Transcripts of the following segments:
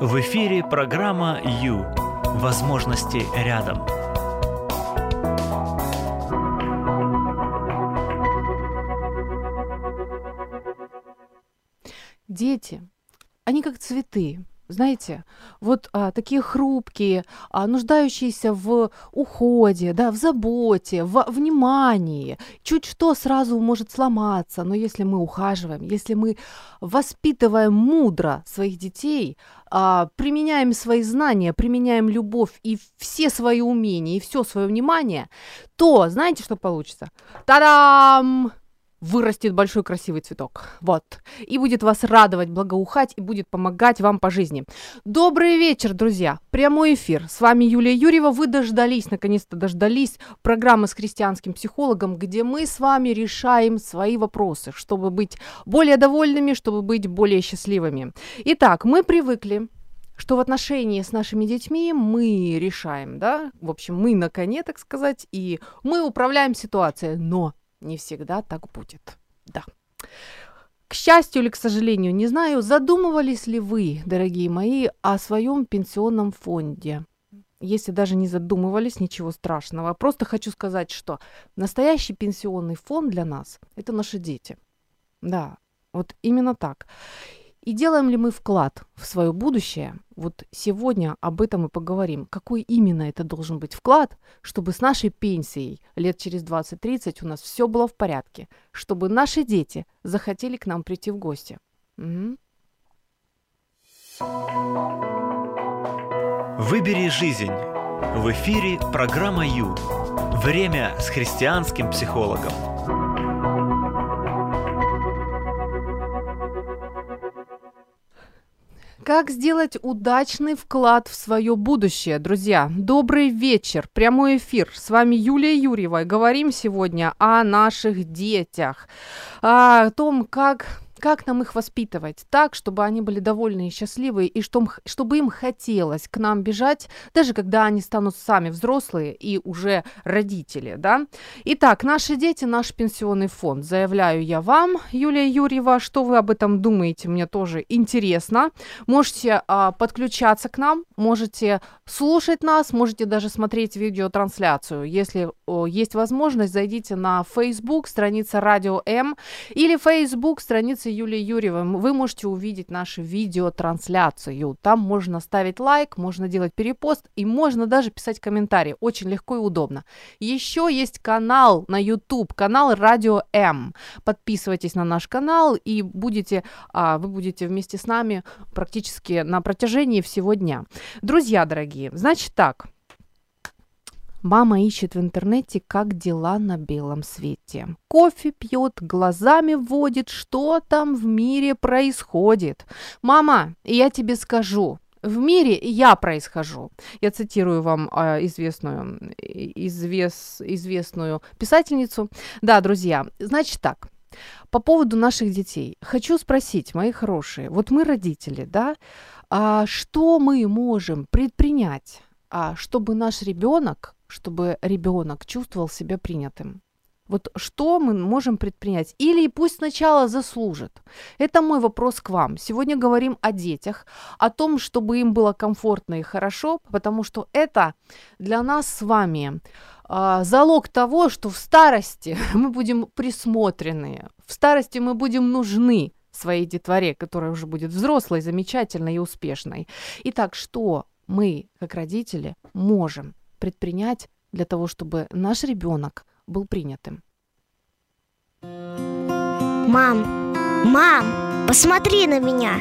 В эфире программа «Ю». Возможности рядом. Дети, они как цветы, знаете, вот а, такие хрупкие, а, нуждающиеся в уходе, да, в заботе, в внимании. Чуть что сразу может сломаться, но если мы ухаживаем, если мы воспитываем мудро своих детей, а, применяем свои знания, применяем любовь и все свои умения, и все свое внимание, то знаете, что получится? Та-дам! Вырастет большой красивый цветок. Вот. И будет вас радовать, благоухать и будет помогать вам по жизни. Добрый вечер, друзья. Прямой эфир. С вами Юлия Юрьева. Вы дождались, наконец-то дождались программы с христианским психологом, где мы с вами решаем свои вопросы, чтобы быть более довольными, чтобы быть более счастливыми. Итак, мы привыкли что в отношении с нашими детьми мы решаем, да, в общем, мы на коне, так сказать, и мы управляем ситуацией, но не всегда так будет. Да. К счастью или к сожалению, не знаю, задумывались ли вы, дорогие мои, о своем пенсионном фонде. Если даже не задумывались, ничего страшного. Просто хочу сказать, что настоящий пенсионный фонд для нас – это наши дети. Да, вот именно так. И делаем ли мы вклад в свое будущее? Вот сегодня об этом и поговорим. Какой именно это должен быть вклад, чтобы с нашей пенсией лет через 20-30 у нас все было в порядке, чтобы наши дети захотели к нам прийти в гости. Угу. Выбери жизнь. В эфире программа Ю. Время с христианским психологом. Как сделать удачный вклад в свое будущее, друзья? Добрый вечер, прямой эфир. С вами Юлия Юрьева. Говорим сегодня о наших детях, о том, как как нам их воспитывать так, чтобы они были довольны и счастливы, и что, чтобы им хотелось к нам бежать, даже когда они станут сами взрослые и уже родители, да? Итак, наши дети, наш пенсионный фонд. Заявляю я вам, Юлия Юрьева, что вы об этом думаете, мне тоже интересно. Можете а, подключаться к нам, можете слушать нас, можете даже смотреть видеотрансляцию. Если о, есть возможность, зайдите на Facebook, страница Радио М, или Facebook, страница странице Юлии Юрьевой вы можете увидеть нашу видеотрансляцию. Там можно ставить лайк, можно делать перепост и можно даже писать комментарии. Очень легко и удобно. Еще есть канал на YouTube, канал Радио М. Подписывайтесь на наш канал и будете, а, вы будете вместе с нами практически на протяжении всего дня. Друзья дорогие, значит так, Мама ищет в интернете, как дела на белом свете. Кофе пьет, глазами вводит, что там в мире происходит. «Мама, я тебе скажу, в мире я происхожу. Я цитирую вам э, известную, извес, известную писательницу. Да, друзья, значит так. По поводу наших детей. Хочу спросить, мои хорошие, вот мы родители, да, а что мы можем предпринять, а, чтобы наш ребенок чтобы ребенок чувствовал себя принятым. Вот что мы можем предпринять? Или пусть сначала заслужит. Это мой вопрос к вам. Сегодня говорим о детях, о том, чтобы им было комфортно и хорошо, потому что это для нас с вами э, залог того, что в старости мы будем присмотренные, в старости мы будем нужны своей детворе, которая уже будет взрослой, замечательной и успешной. Итак, что мы, как родители, можем предпринять для того, чтобы наш ребенок был принятым? Мам, мам, посмотри на меня.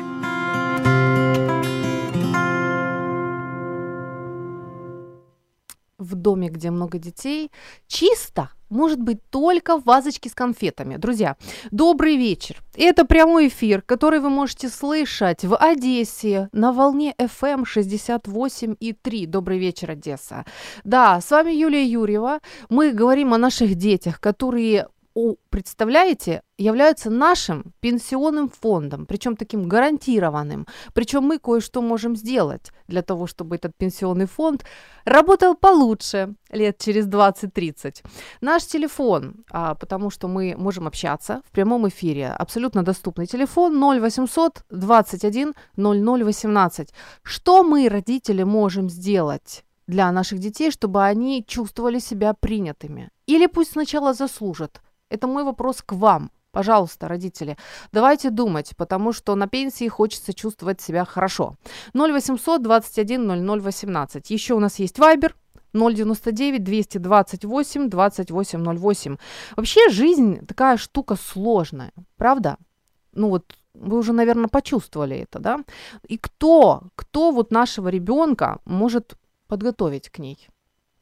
В доме, где много детей, чисто может быть только в вазочке с конфетами. Друзья, добрый вечер. Это прямой эфир, который вы можете слышать в Одессе на волне FM 68,3. Добрый вечер, Одесса. Да, с вами Юлия Юрьева. Мы говорим о наших детях, которые у, представляете, являются нашим пенсионным фондом, причем таким гарантированным. Причем мы кое-что можем сделать для того, чтобы этот пенсионный фонд работал получше лет через 20-30. Наш телефон, а, потому что мы можем общаться в прямом эфире, абсолютно доступный телефон 0800 21 0018. Что мы, родители, можем сделать? для наших детей, чтобы они чувствовали себя принятыми. Или пусть сначала заслужат это мой вопрос к вам. Пожалуйста, родители, давайте думать, потому что на пенсии хочется чувствовать себя хорошо. 0800 21 00 18. Еще у нас есть Viber 099 228 2808. Вообще жизнь такая штука сложная, правда? Ну вот вы уже, наверное, почувствовали это, да? И кто, кто вот нашего ребенка может подготовить к ней?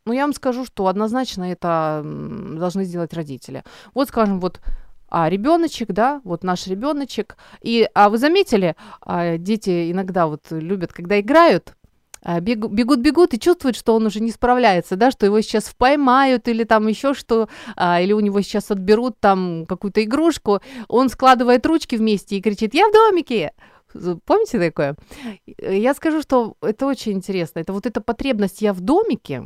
Ну, я вам скажу, что однозначно это должны сделать родители. Вот, скажем, вот а ребеночек, да, вот наш ребеночек. И, а вы заметили, а, дети иногда вот любят, когда играют, а, бегут, бегут, бегут и чувствуют, что он уже не справляется, да, что его сейчас поймают или там еще что, а, или у него сейчас отберут там какую-то игрушку, он складывает ручки вместе и кричит «Я в домике!» Помните такое? Я скажу, что это очень интересно. Это вот эта потребность «я в домике»,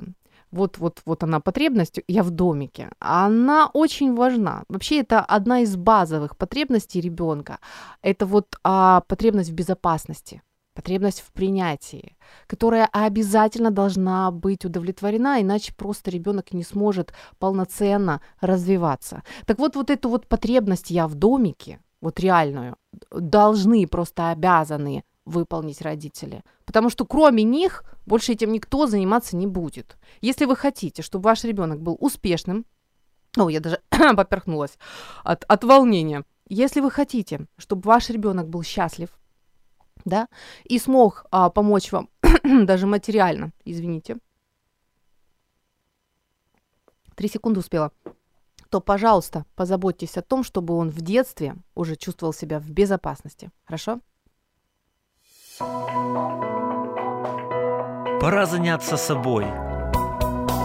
вот, вот, вот она потребность, я в домике, она очень важна. Вообще это одна из базовых потребностей ребенка. Это вот а, потребность в безопасности, потребность в принятии, которая обязательно должна быть удовлетворена, иначе просто ребенок не сможет полноценно развиваться. Так вот, вот эту вот потребность я в домике, вот реальную, должны, просто обязаны выполнить родители. Потому что кроме них больше этим никто заниматься не будет. Если вы хотите, чтобы ваш ребенок был успешным, о, я даже поперхнулась от, от волнения. Если вы хотите, чтобы ваш ребенок был счастлив, да, и смог а, помочь вам даже материально, извините, три секунды успела, то, пожалуйста, позаботьтесь о том, чтобы он в детстве уже чувствовал себя в безопасности. Хорошо? Пора заняться собой.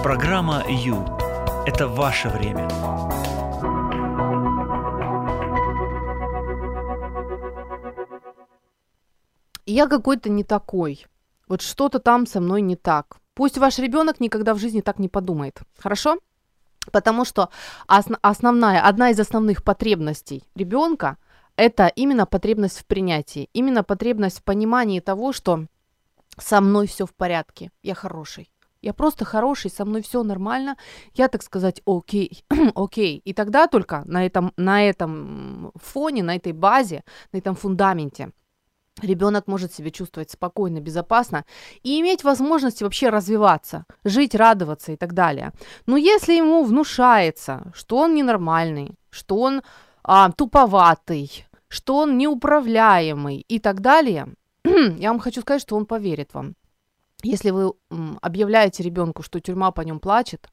Программа «Ю» – это ваше время. Я какой-то не такой. Вот что-то там со мной не так. Пусть ваш ребенок никогда в жизни так не подумает. Хорошо? Потому что ос- основная, одна из основных потребностей ребенка это именно потребность в принятии, именно потребность в понимании того, что со мной все в порядке, я хороший. Я просто хороший, со мной все нормально, я, так сказать, окей, окей. И тогда только на этом, на этом фоне, на этой базе, на этом фундаменте ребенок может себя чувствовать спокойно, безопасно и иметь возможность вообще развиваться, жить, радоваться и так далее. Но если ему внушается, что он ненормальный, что он а, туповатый, что он неуправляемый и так далее, я вам хочу сказать, что он поверит вам. Если вы объявляете ребенку, что тюрьма по нем плачет,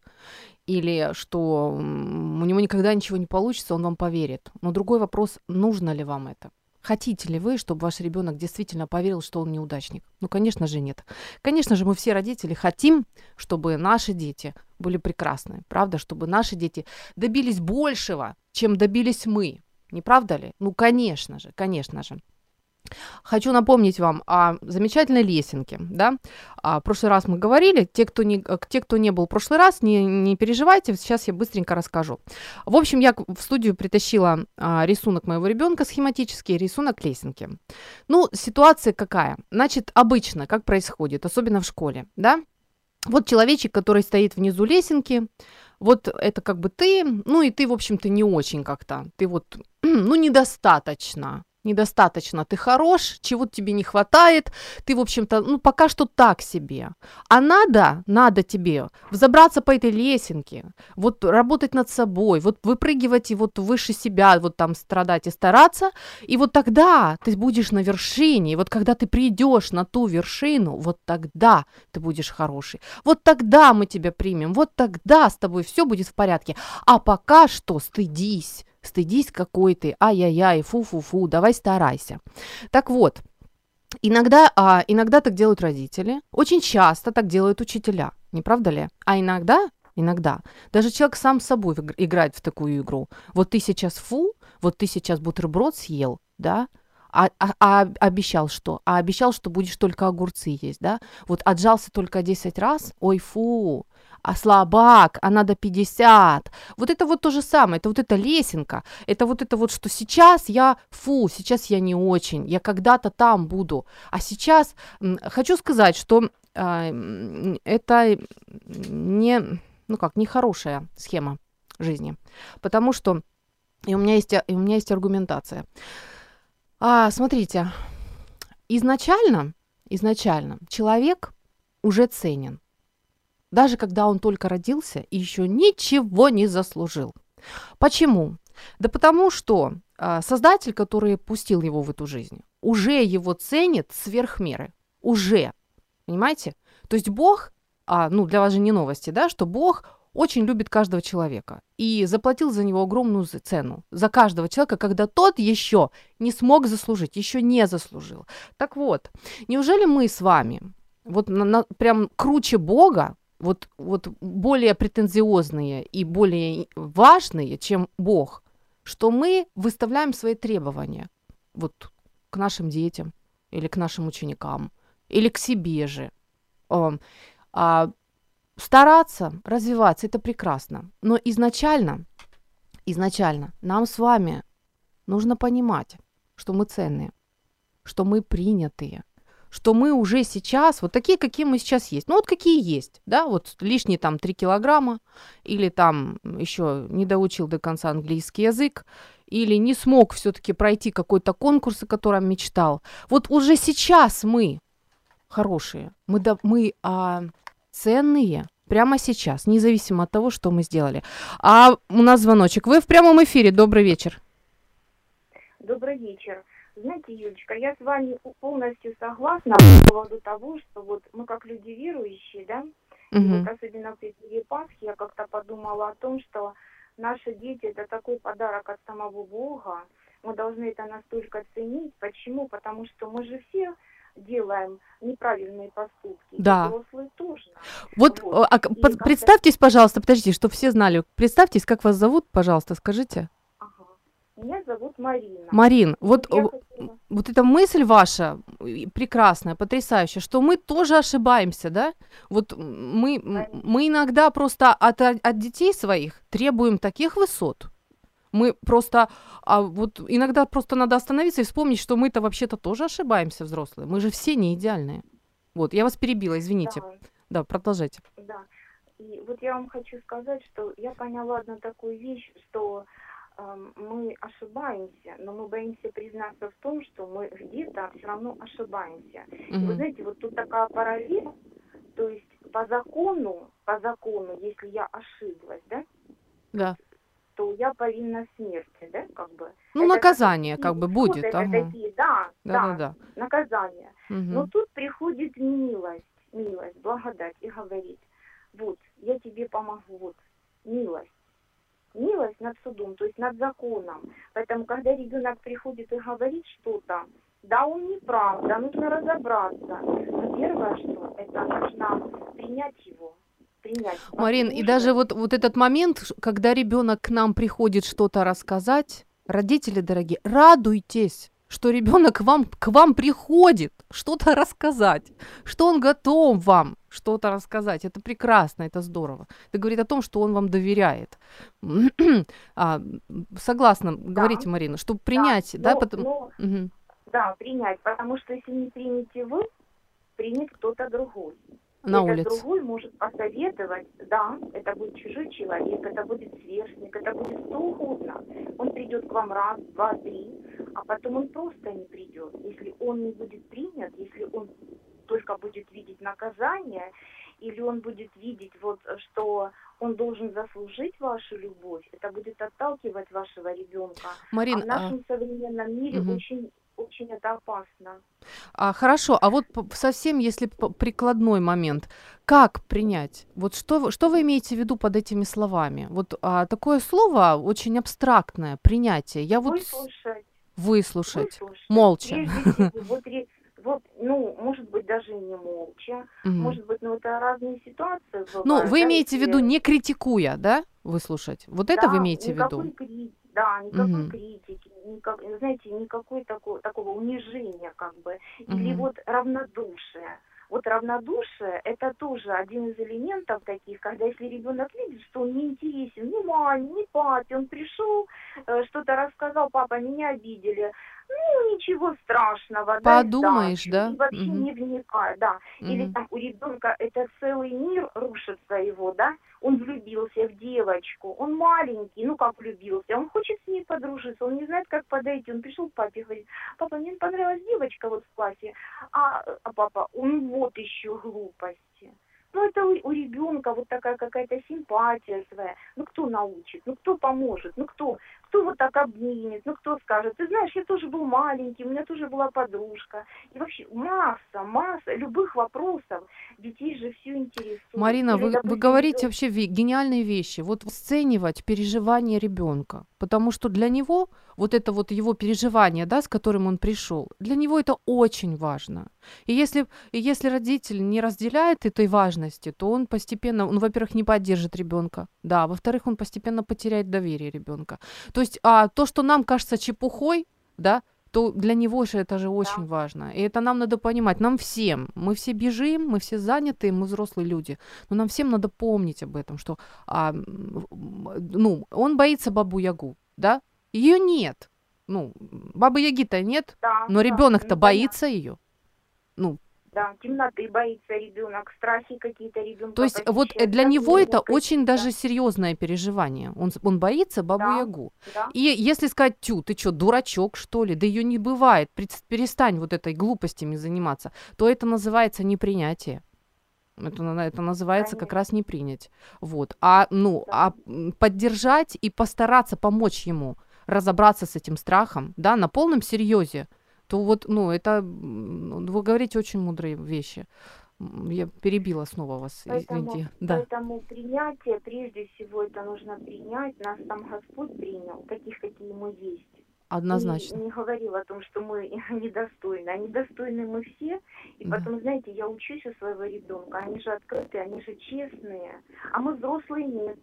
или что у него никогда ничего не получится, он вам поверит. Но другой вопрос, нужно ли вам это? Хотите ли вы, чтобы ваш ребенок действительно поверил, что он неудачник? Ну, конечно же, нет. Конечно же, мы все родители хотим, чтобы наши дети были прекрасны, правда, чтобы наши дети добились большего, чем добились мы. Не правда ли? Ну, конечно же, конечно же. Хочу напомнить вам о замечательной лесенке, да. А, в прошлый раз мы говорили, те, кто не, те, кто не был в прошлый раз, не, не переживайте, сейчас я быстренько расскажу. В общем, я в студию притащила а, рисунок моего ребенка, схематический рисунок лесенки. Ну, ситуация какая? Значит, обычно, как происходит, особенно в школе, да. Вот человечек, который стоит внизу лесенки, вот это как бы ты, ну и ты, в общем-то, не очень как-то, ты вот, ну, недостаточно, недостаточно, ты хорош, чего тебе не хватает, ты, в общем-то, ну, пока что так себе. А надо, надо тебе взобраться по этой лесенке, вот работать над собой, вот выпрыгивать и вот выше себя, вот там страдать и стараться, и вот тогда ты будешь на вершине, и вот когда ты придешь на ту вершину, вот тогда ты будешь хороший, вот тогда мы тебя примем, вот тогда с тобой все будет в порядке, а пока что стыдись, стыдись какой ты, ай-яй-яй, фу-фу-фу, давай старайся. Так вот, иногда, а, иногда так делают родители, очень часто так делают учителя, не правда ли? А иногда Иногда. Даже человек сам с собой игр- играет в такую игру. Вот ты сейчас фу, вот ты сейчас бутерброд съел, да, а, а- а обещал что? А обещал, что будешь только огурцы есть, да? Вот отжался только 10 раз, ой, фу, а слабак, а надо 50. Вот это вот то же самое, это вот эта лесенка, это вот это вот, что сейчас я, фу, сейчас я не очень, я когда-то там буду. А сейчас хочу сказать, что м, это не, ну как, нехорошая схема жизни, потому что и у меня есть, и у меня есть аргументация. А, смотрите, изначально, изначально человек уже ценен, даже когда он только родился и еще ничего не заслужил. Почему? Да потому что а, создатель, который пустил его в эту жизнь, уже его ценит сверх меры. Уже. Понимаете? То есть Бог, а, ну для вас же не новости, да, что Бог очень любит каждого человека и заплатил за него огромную цену. За каждого человека, когда тот еще не смог заслужить, еще не заслужил. Так вот, неужели мы с вами вот на- на- прям круче Бога, вот, вот более претензиозные и более важные, чем Бог, что мы выставляем свои требования вот к нашим детям или к нашим ученикам, или к себе же. Ам, а, стараться развиваться это прекрасно, но изначально, изначально нам с вами нужно понимать, что мы ценные, что мы принятые, что мы уже сейчас вот такие, какие мы сейчас есть. Ну вот какие есть, да, вот лишние там 3 килограмма, или там еще не доучил до конца английский язык, или не смог все-таки пройти какой-то конкурс, о котором мечтал. Вот уже сейчас мы хорошие, мы, да, мы а, ценные прямо сейчас, независимо от того, что мы сделали. А у нас звоночек. Вы в прямом эфире. Добрый вечер. Добрый вечер. Знаете, Юлечка, я с вами полностью согласна по поводу того, что вот мы как люди верующие, да, и Мгм. вот особенно в преддверии Пасхи я как-то подумала о том, что наши дети это такой подарок от самого Бога. Мы должны это настолько ценить. Почему? Потому что мы же все делаем неправильные поступки. Да. Взрослые тоже. Вот, Вот. а, под- как-то- представьтесь, пожалуйста, подождите, чтобы все знали. Представьтесь, как вас зовут, пожалуйста, скажите. Меня зовут Марина. Марин, вот, я э, хотела- вот эта мысль ваша э, прекрасная, потрясающая, что мы тоже ошибаемся, да? Вот мы, мы иногда просто от, от детей своих требуем таких высот. Мы просто, а вот иногда просто надо остановиться и вспомнить, что мы-то вообще-то тоже ошибаемся, взрослые. Мы же все не идеальные. Вот, я вас перебила, извините. Да. Да, продолжайте. Да. И вот я вам хочу сказать, что я поняла одну такую вещь, что мы ошибаемся, но мы боимся признаться в том, что мы где-то все равно ошибаемся. И Мгм. вы знаете, вот тут такая параллель, то есть по закону, по закону, если я ошиблась, да, Да. то я повинна смерти, да, как бы. Ну, Это наказание такие как бы будет. Это ага. такие, да, да, Да-да-да. наказание. Мгм. Но тут приходит милость, милость, благодать и говорит, вот, я тебе помогу, вот, милость. Милость над судом, то есть над законом. Поэтому, когда ребенок приходит и говорит что-то, да, он не прав, да, нужно разобраться. Но первое, что это нужно принять его. Принять. Марин, и даже вот, вот этот момент, когда ребенок к нам приходит что-то рассказать, родители дорогие, радуйтесь, что ребенок вам, к вам приходит что-то рассказать, что он готов вам что-то рассказать. Это прекрасно, это здорово. Это говорит о том, что он вам доверяет. А, согласна, говорите, Марина, чтобы принять, да, но- потом... но Мгм. Да, принять, потому что если не примете вы, примет кто-то другой. На этот улице. другой может посоветовать, да, это будет чужой человек, это будет сверстник, это будет кто угодно. Он придет к вам раз, два, три, а потом он просто не придет. Если он не будет принят, если он только будет видеть наказание, или он будет видеть вот, что он должен заслужить вашу любовь, это будет отталкивать вашего ребенка. Марин, а в а, нашем современном мире мгм. очень, очень это опасно. А, хорошо, а вот совсем, если прикладной момент, как принять? Вот что, вы- что вы имеете в виду под этими словами? Вот а, такое слово очень абстрактное, принятие. Я вот Выслушать. выслушать. Выслушать. молча. Всего, вот, ну, может быть, даже не молча. Мгм. Может быть, ну это разные ситуации бывают. Ну, вы да, имеете в виду не критикуя, да, выслушать? Вот это вы Да, имеете в виду? крити- да, никакой Мгм. критики, никак, знаете, никакой такого, такого унижения, как бы, или Мгм. вот равнодушие. Вот равнодушие – это тоже один из элементов таких, когда если ребенок видит, что он не интересен ни маме, ни папе, он пришел, э, что-то рассказал, папа, меня обидели, ну, ничего страшного, Подумаешь, да? И вообще Мгм. не вникай, да. Или Мгм. там у ребенка это целый мир рушится его, да, он влюбился в девочку, он маленький, ну как влюбился, он хочет с ней подружиться, он не знает, как подойти, он пришел к папе и говорит, папа, мне понравилась девочка вот в классе, а, а папа, он вот еще глупости. Ну, это у, у ребенка вот такая какая-то симпатия своя. Ну, кто научит? Ну, кто поможет? Ну, кто, кто вот так обнимет? Ну, кто скажет? Ты знаешь, я тоже был маленький, у меня тоже была подружка. И вообще масса, масса любых вопросов. Детей же все интересует. Марина, Или, вы, вы допустим, говорите ребёнок- вообще гениальные вещи. Вот сценивать переживания ребенка, потому что для него вот это вот его переживание, да, с которым он пришел, для него это очень важно. И если, и если родитель не разделяет этой важности, то он постепенно, он, во-первых, не поддержит ребенка, да, во-вторых, он постепенно потеряет доверие ребенка. То есть а, то, что нам кажется чепухой, да, то для него же это же очень важно. И это нам надо понимать, нам всем. Мы все бежим, мы все заняты, мы взрослые люди. Но нам всем надо помнить об этом, что а, ну, он боится бабу Ягу, да? Ее нет. Ну, бабы Яги-то нет, Да, но да, ребенок-то ну, боится ее. Ну, Да, темноты боится ребенок, страхи какие-то ребенка. то есть вот э, для него это очень даже серьезное переживание. Он, он боится бабу Да. Да. И если сказать, тю, ты что, дурачок, что ли? Да ее не бывает, перестань вот этой глупостями заниматься, то это называется непринятие. Это, это называется как Конечно. раз не принять. Вот. А, ну, Да. а поддержать и постараться помочь ему разобраться с этим страхом, да, на полном серьезе, то вот, ну, это, вы говорите очень мудрые вещи. Я перебила снова вас, Поэтому, извините. Да. поэтому принятие, прежде всего, это нужно принять. Нас там Господь принял, таких, какие мы есть. Однозначно. И не говорил о том, что мы недостойны. А недостойны мы все. И Да. потом, знаете, я учусь у своего ребенка. Они же открытые, они же честные. А мы взрослые нет.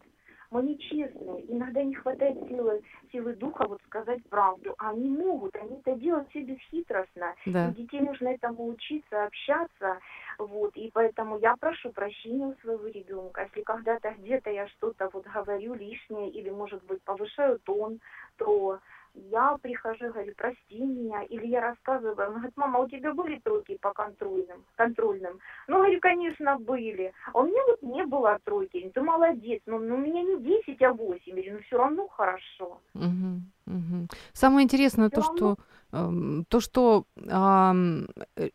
Мы нечестные. Иногда не хватает силы, силы духа вот сказать правду. А они могут, они это делают все бесхитростно. Да. И детей нужно этому учиться, общаться. Вот. И поэтому я прошу прощения у своего ребенка. Если когда-то где-то я что-то вот говорю лишнее или, может быть, повышаю тон, то я прихожу говорю, прости меня, или я рассказываю, он говорит, мама, у тебя были тройки по контрольным? контрольным? Ну, говорю, конечно, были. А у меня вот не было тройки. Ты молодец, но ну, у меня не 10, а 8. Я говорю, ну все равно хорошо. Мгм, мгм. Самое интересное то, Всё что эм, то, что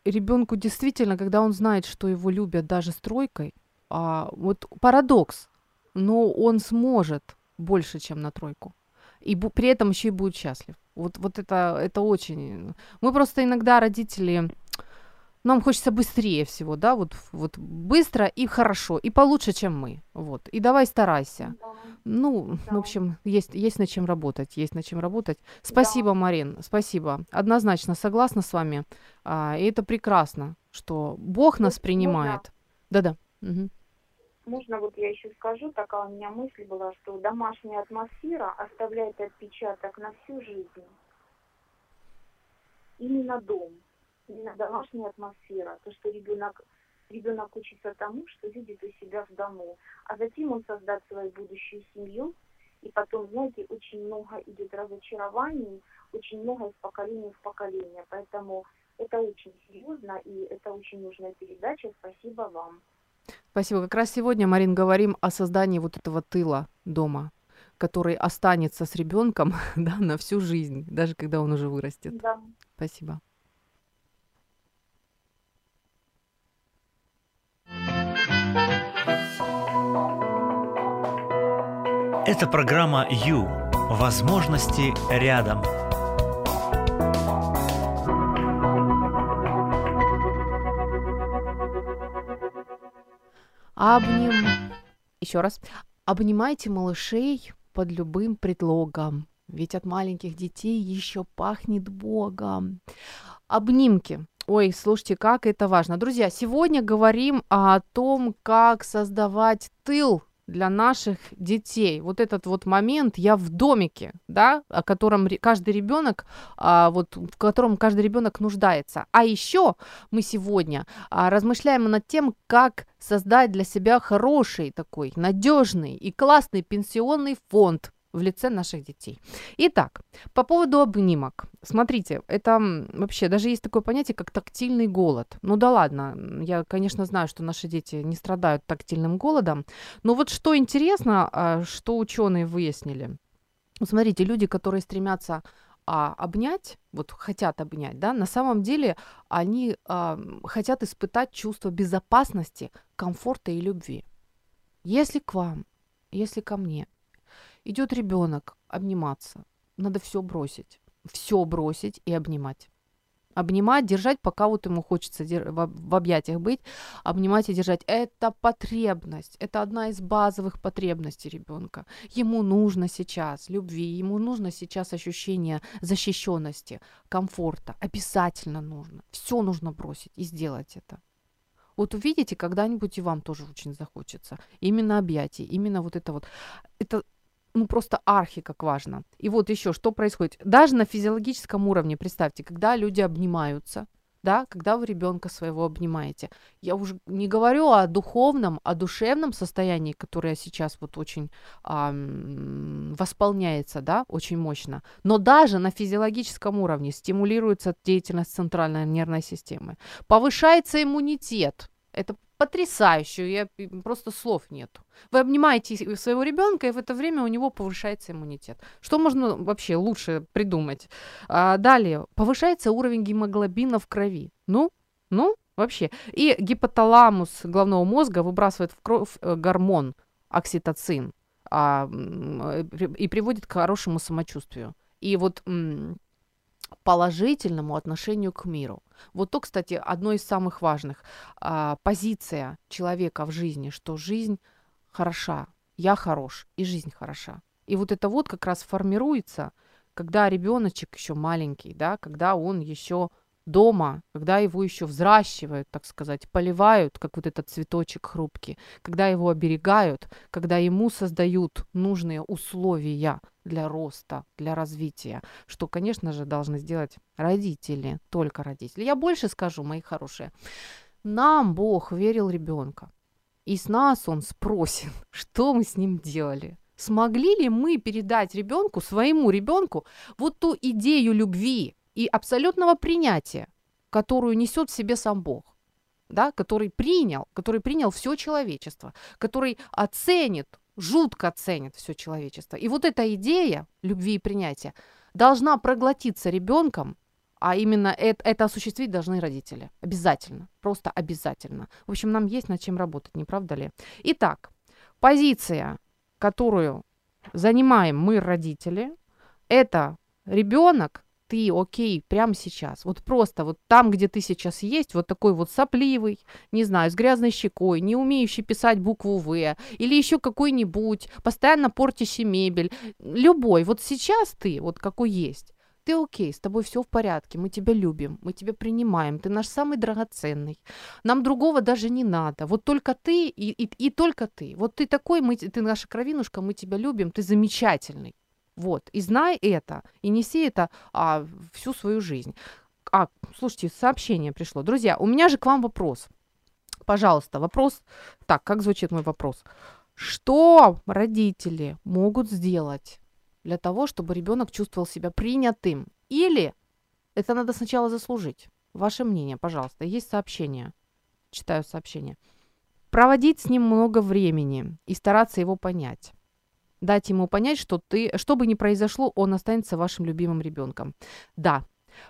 ребенку действительно, когда он знает, что его любят даже с тройкой, а, вот парадокс, но он сможет больше, чем на тройку, и бу- при этом еще и будет счастлив. Вот, вот это, это очень. Мы просто иногда родители. Нам хочется быстрее всего, да, вот, вот быстро и хорошо, и получше, чем мы. Вот. И давай старайся. Да. Ну, в Да. общем, есть, есть над чем работать, есть над чем работать. Спасибо, Марин, спасибо. Однозначно согласна с вами. А, и это прекрасно, что Бог нас принимает. Да-да. Мгм. Можно вот я еще скажу, такая у меня мысль была, что домашняя атмосфера оставляет отпечаток на всю жизнь. Именно дом, именно домашняя атмосфера, то, что ребенок ребенок учится тому, что видит у себя в дому, а затем он создаст свою будущую семью, и потом, знаете, очень много идет разочарований, очень много из поколения в поколение, поэтому это очень серьезно, и это очень нужная передача. Спасибо вам. Спасибо. Как раз сегодня, Марин, говорим о создании вот этого тыла дома, который останется с ребенком да, на всю жизнь, даже когда он уже вырастет. Да. Спасибо. Это программа «Ю». Возможности рядом. Обним... Еще раз. Обнимайте малышей под любым предлогом. Ведь от маленьких детей еще пахнет Богом. Обнимки. Ой, слушайте, как это важно. Друзья, сегодня говорим о том, как создавать тыл для наших детей. Вот этот вот момент, я в домике, да, о котором каждый ребенок, а, вот в котором каждый ребенок нуждается. А еще мы сегодня а, размышляем над тем, как создать для себя хороший такой, надежный и классный пенсионный фонд, в лице наших детей. Итак, по поводу обнимок. Смотрите, это вообще даже есть такое понятие, как тактильный голод. Ну да ладно, я, конечно, знаю, что наши дети не страдают тактильным голодом, но вот что интересно, а, что ученые выяснили. Смотрите, люди, которые стремятся а, обнять, вот хотят обнять, да, на самом деле они а, хотят испытать чувство безопасности, комфорта и любви. Если к вам, если ко мне Идет ребенок обниматься. Надо все бросить. Все бросить и обнимать. Обнимать, держать, пока вот ему хочется в объятиях быть, обнимать и держать. Это потребность, это одна из базовых потребностей ребенка. Ему нужно сейчас любви, ему нужно сейчас ощущение защищенности, комфорта. Обязательно нужно. Все нужно бросить и сделать это. Вот увидите, когда-нибудь и вам тоже очень захочется. Именно объятий, именно вот это вот. Это ну просто архи как важно. И вот еще, что происходит. Даже на физиологическом уровне, представьте, когда люди обнимаются, да, когда вы ребенка своего обнимаете. Я уже не говорю о духовном, о душевном состоянии, которое сейчас вот очень а, восполняется, да, очень мощно. Но даже на физиологическом уровне стимулируется деятельность центральной нервной системы. Повышается иммунитет. Это потрясающую, я просто слов нету. Вы обнимаете своего ребенка, и в это время у него повышается иммунитет. Что можно вообще лучше придумать? А, далее, повышается уровень гемоглобина в крови. Ну, ну, вообще. И гипоталамус головного мозга выбрасывает в кровь э, гормон окситоцин а, э, и приводит к хорошему самочувствию. И вот положительному отношению к миру. Вот то, кстати, одно из самых важных. А, позиция человека в жизни, что жизнь хороша, я хорош, и жизнь хороша. И вот это вот как раз формируется, когда ребеночек еще маленький, да, когда он еще дома, когда его еще взращивают, так сказать, поливают, как вот этот цветочек хрупкий, когда его оберегают, когда ему создают нужные условия для роста, для развития, что, конечно же, должны сделать родители, только родители. Я больше скажу, мои хорошие, нам Бог верил ребенка, и с нас Он спросит, что мы с ним делали. Смогли ли мы передать ребенку, своему ребенку, вот ту идею любви, и абсолютного принятия, которую несет в себе сам Бог да, который принял, который принял все человечество, который оценит, жутко оценит все человечество. И вот эта идея любви и принятия должна проглотиться ребенком, а именно это, это осуществить должны родители. Обязательно, просто обязательно. В общем, нам есть над чем работать, не правда ли? Итак, позиция, которую занимаем мы, родители, это ребенок ты, окей, прямо сейчас, вот просто вот там, где ты сейчас есть, вот такой вот сопливый, не знаю, с грязной щекой, не умеющий писать букву В, или еще какой-нибудь, постоянно портящий мебель, любой, вот сейчас ты, вот какой есть, ты окей, с тобой все в порядке, мы тебя любим, мы тебя принимаем, ты наш самый драгоценный, нам другого даже не надо, вот только ты и, и, и только ты, вот ты такой, мы, ты наша кровинушка, мы тебя любим, ты замечательный. Вот, и знай это, и неси это а, всю свою жизнь. А, слушайте, сообщение пришло. Друзья, у меня же к вам вопрос. Пожалуйста, вопрос. Так, как звучит мой вопрос? Что родители могут сделать для того, чтобы ребенок чувствовал себя принятым? Или это надо сначала заслужить? Ваше мнение, пожалуйста. Есть сообщение. Читаю сообщение. Проводить с ним много времени и стараться его понять дать ему понять, что ты, что бы ни произошло, он останется вашим любимым ребенком. Да,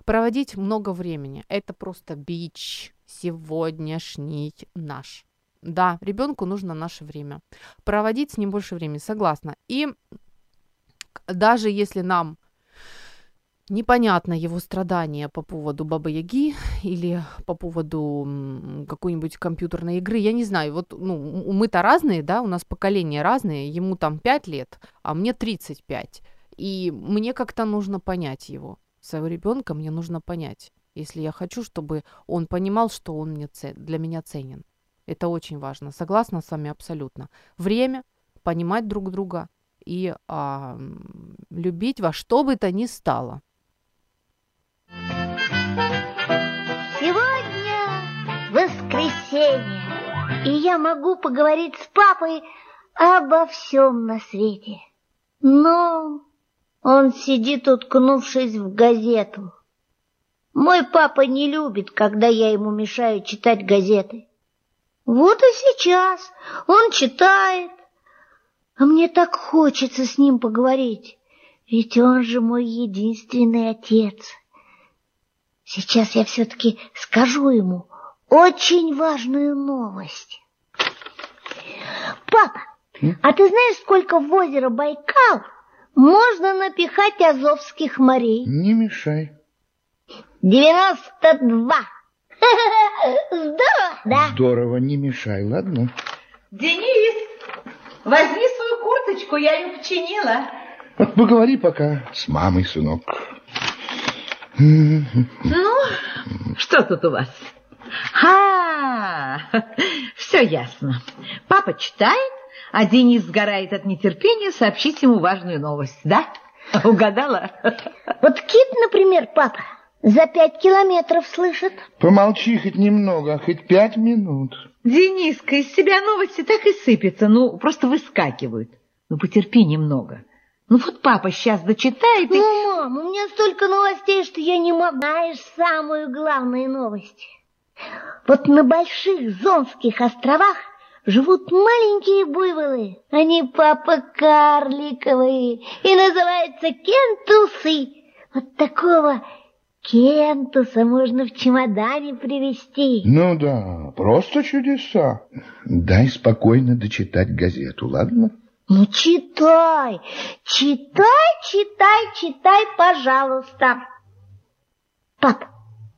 проводить много времени – это просто бич сегодняшний наш. Да, ребенку нужно наше время. Проводить с ним больше времени, согласна. И даже если нам непонятно его страдания по поводу Бабы Яги или по поводу какой-нибудь компьютерной игры. Я не знаю, вот ну, мы-то разные, да, у нас поколения разные, ему там 5 лет, а мне 35. И мне как-то нужно понять его. Своего ребенка мне нужно понять. если я хочу, чтобы он понимал, что он мне для меня ценен. Это очень важно. Согласна с вами абсолютно. Время, понимать друг друга и а, любить во что бы то ни стало. Воскресенье, и я могу поговорить с папой обо всем на свете. Но он сидит, уткнувшись в газету. Мой папа не любит, когда я ему мешаю читать газеты. Вот и сейчас он читает, а мне так хочется с ним поговорить, ведь он же мой единственный отец. Сейчас я все-таки скажу ему очень важную новость. Папа, а ты знаешь, сколько в озеро Байкал можно напихать азовских морей? Не мешай. Девяносто два. Здорово, да? Здорово, не мешай, ладно? Денис, возьми свою курточку, я ее починила. Вот поговори пока с мамой, сынок. Ну, что тут у вас? А, все ясно. Папа читает, а Денис сгорает от нетерпения сообщить ему важную новость, да? Угадала? Вот кит, например, папа, за пять километров слышит. Помолчи хоть немного, хоть пять минут. Дениска, из себя новости так и сыпятся, ну, просто выскакивают. Ну, потерпи немного. Ну, вот папа сейчас дочитает и... Ну, мам, у меня столько новостей, что я не могу. Знаешь самую главную новость? Вот на больших Зонских островах живут маленькие буйволы. Они папа карликовые и называются кентусы. Вот такого кентуса можно в чемодане привезти. Ну да, просто чудеса. Дай спокойно дочитать газету, ладно? Ну, читай, читай, читай, читай, пожалуйста. Пап,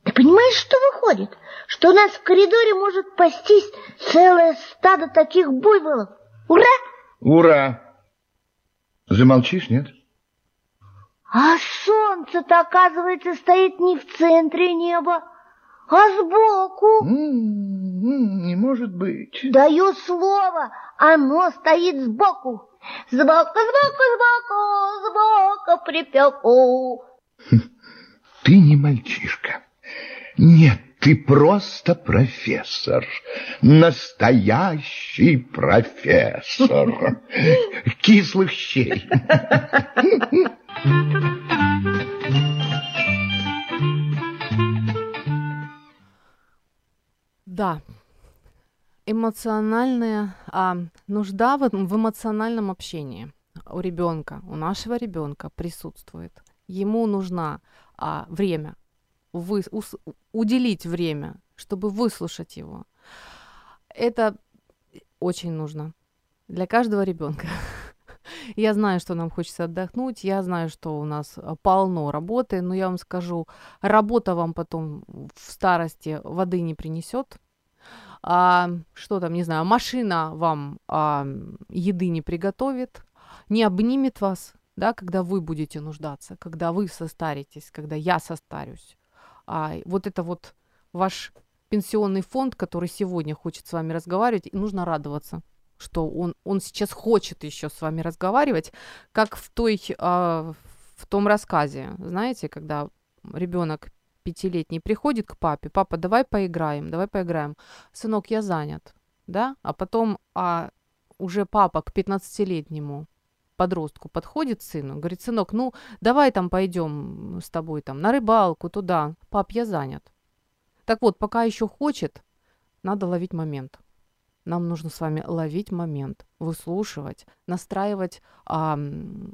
ты понимаешь, что выходит? Что у нас в коридоре может пастись целое стадо таких буйволов. Ура! Ура! Замолчишь, нет? А солнце-то, оказывается, стоит не в центре неба, а сбоку. М-м-м, Не может быть. Даю слово, оно стоит сбоку. Сбоку, сбоку, сбоку, сбоку припеку. Ты не мальчишка. Нет, ты просто профессор. Настоящий профессор. Кислых щей. Да, эмоциональная а, нужда в, в эмоциональном общении у ребенка, у нашего ребенка присутствует. Ему нужна а, время, вы, ус, уделить время, чтобы выслушать его. Это очень нужно для каждого ребенка. Я знаю, что нам хочется отдохнуть, я знаю, что у нас а, полно работы, но я вам скажу, работа вам потом в старости воды не принесет. А, что там, не знаю, машина вам а, еды не приготовит, не обнимет вас, да, когда вы будете нуждаться, когда вы состаритесь, когда я состарюсь. А, вот это вот ваш пенсионный фонд, который сегодня хочет с вами разговаривать, и нужно радоваться, что он, он сейчас хочет еще с вами разговаривать, как в, той, а, в том рассказе, знаете, когда ребенок пятилетний приходит к папе, папа, давай поиграем, давай поиграем. Сынок, я занят, да? А потом а, уже папа к 15-летнему подростку подходит сыну, говорит, сынок, ну давай там пойдем с тобой там на рыбалку туда. Пап, я занят. Так вот, пока еще хочет, надо ловить момент. Нам нужно с вами ловить момент, выслушивать, настраивать а,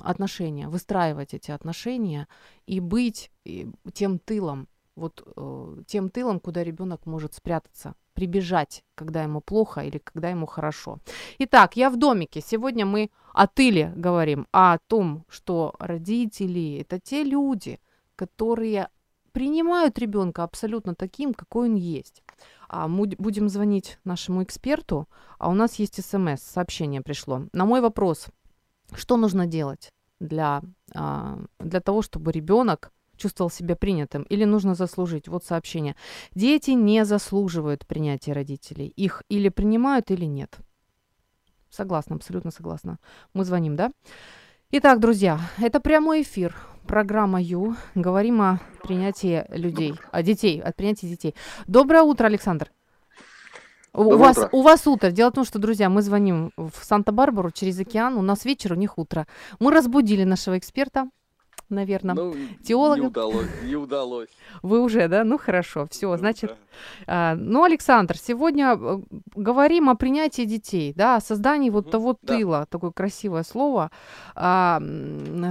отношения, выстраивать эти отношения и быть тем тылом, вот э, тем тылом, куда ребенок может спрятаться, прибежать, когда ему плохо или когда ему хорошо. Итак, я в домике. Сегодня мы о тыле говорим, о том, что родители это те люди, которые принимают ребенка абсолютно таким, какой он есть. А мы будем звонить нашему эксперту, а у нас есть смс, сообщение пришло. На мой вопрос, что нужно делать для, а, для того, чтобы ребенок чувствовал себя принятым, или нужно заслужить. Вот сообщение. Дети не заслуживают принятия родителей. Их или принимают, или нет. Согласна, абсолютно согласна. Мы звоним, да? Итак, друзья, это прямой эфир. Программа Ю. Говорим о принятии людей, о детей, о принятии детей. Доброе утро, Александр. У вас, у вас утро. Дело в том, что, друзья, мы звоним в Санта-Барбару через океан, у нас вечер, у них утро. Мы разбудили нашего эксперта, наверное, ну, теолога. Не удалось, не удалось. Вы уже, да? Ну хорошо, все, ну, значит. Да. А, ну, Александр, сегодня э, говорим о принятии детей, да, о создании вот mm того да. тыла, такое красивое слово. А,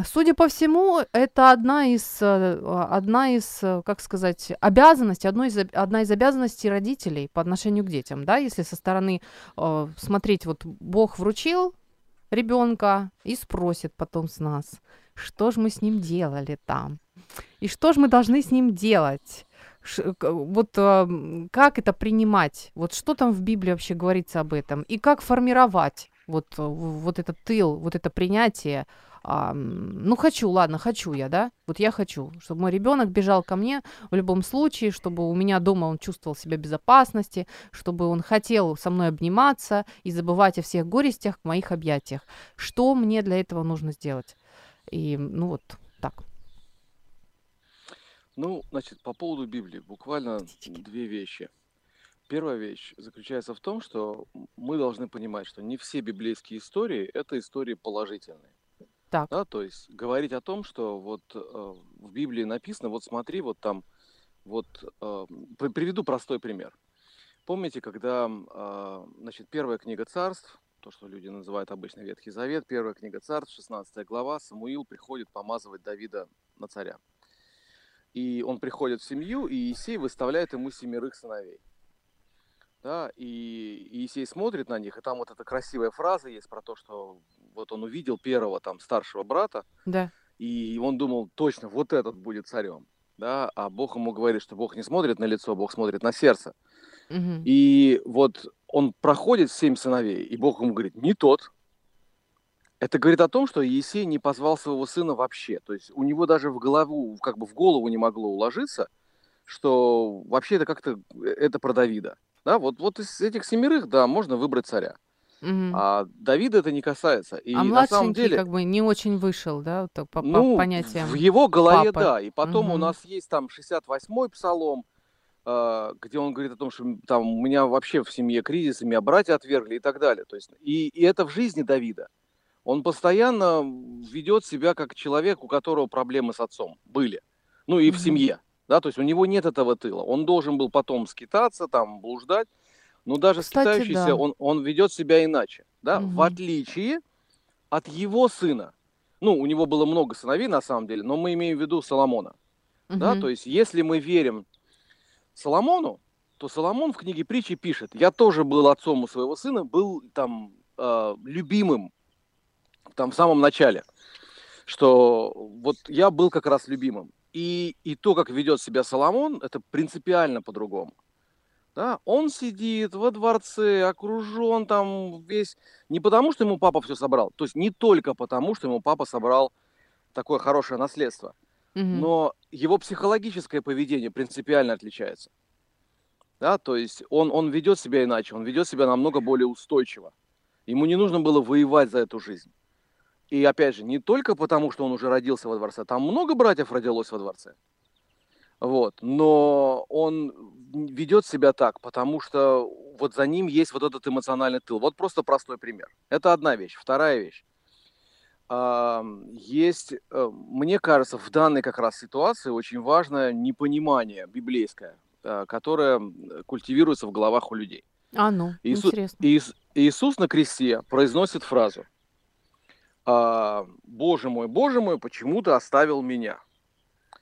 судя по всему, это одна из, э, одна из, э, как сказать, обязанностей, одной из, одна из обязанностей родителей по отношению к детям, да, если со стороны э, смотреть, вот Бог вручил ребенка и спросит потом с нас, что же мы с ним делали там, и что же мы должны с ним делать. Ш, вот э, как это принимать? Вот что там в Библии вообще говорится об этом? И как формировать вот, вот этот тыл, вот это принятие а, ну, хочу, ладно, хочу я, да, вот я хочу, чтобы мой ребенок бежал ко мне в любом случае, чтобы у меня дома он чувствовал себя в безопасности, чтобы он хотел со мной обниматься и забывать о всех горестях в моих объятиях. Что мне для этого нужно сделать? И, ну, вот так. Ну, значит, по поводу Библии буквально две вещи. Первая вещь заключается в том, что мы должны понимать, что не все библейские истории – это истории положительные. Так. Да, то есть говорить о том, что вот э, в Библии написано, вот смотри, вот там, вот э, приведу простой пример. Помните, когда, э, значит, первая книга царств, то, что люди называют обычно Ветхий Завет, первая книга царств, 16 глава, Самуил приходит помазывать Давида на царя. И он приходит в семью, и Иисей выставляет ему семерых сыновей. Да, и Иисей смотрит на них, и там вот эта красивая фраза есть про то, что вот он увидел первого там старшего брата, да. и он думал, точно, вот этот будет царем, да, а Бог ему говорит, что Бог не смотрит на лицо, Бог смотрит на сердце. Угу. И вот он проходит семь сыновей, и Бог ему говорит, не тот. Это говорит о том, что Есей не позвал своего сына вообще. То есть у него даже в голову, как бы в голову не могло уложиться, что вообще это как-то, это про Давида. Да, вот, вот из этих семерых, да, можно выбрать царя. Угу. А Давида это не касается. И а на самом деле, как бы не очень вышел, да, так, по, ну, по понятиям. В его голове, папы. да. И потом угу. у нас есть там 68-й псалом, где он говорит о том, что там у меня вообще в семье кризис, и меня братья отвергли и так далее. То есть, и, и это в жизни Давида. Он постоянно ведет себя как человек, у которого проблемы с отцом были. Ну и в семье. Да, то есть у него нет этого тыла. Он должен был потом скитаться, там, блуждать. Но даже Кстати, скитающийся, да. он, он ведет себя иначе, да, угу. в отличие от его сына. Ну, у него было много сыновей, на самом деле, но мы имеем в виду Соломона. Угу. Да, то есть, если мы верим Соломону, то Соломон в книге притчи пишет, я тоже был отцом у своего сына, был там э, любимым, там в самом начале, что вот я был как раз любимым. И, и то, как ведет себя Соломон, это принципиально по-другому. Да? Он сидит во дворце, окружен там весь... Не потому, что ему папа все собрал, то есть не только потому, что ему папа собрал такое хорошее наследство, но его психологическое поведение принципиально отличается. Да, то есть он, он ведет себя иначе, он ведет себя намного более устойчиво. Ему не нужно было воевать за эту жизнь. И опять же, не только потому, что он уже родился во дворце, там много братьев родилось во дворце. Вот. Но он ведет себя так, потому что вот за ним есть вот этот эмоциональный тыл. Вот просто простой пример. Это одна вещь. Вторая вещь. Есть, э, мне кажется, в данной как раз ситуации очень важное непонимание библейское, э, которое культивируется в головах у людей. А ну, Иисус, интересно. Иис, Иисус на кресте произносит фразу «Боже мой, Боже мой, почему ты оставил меня?»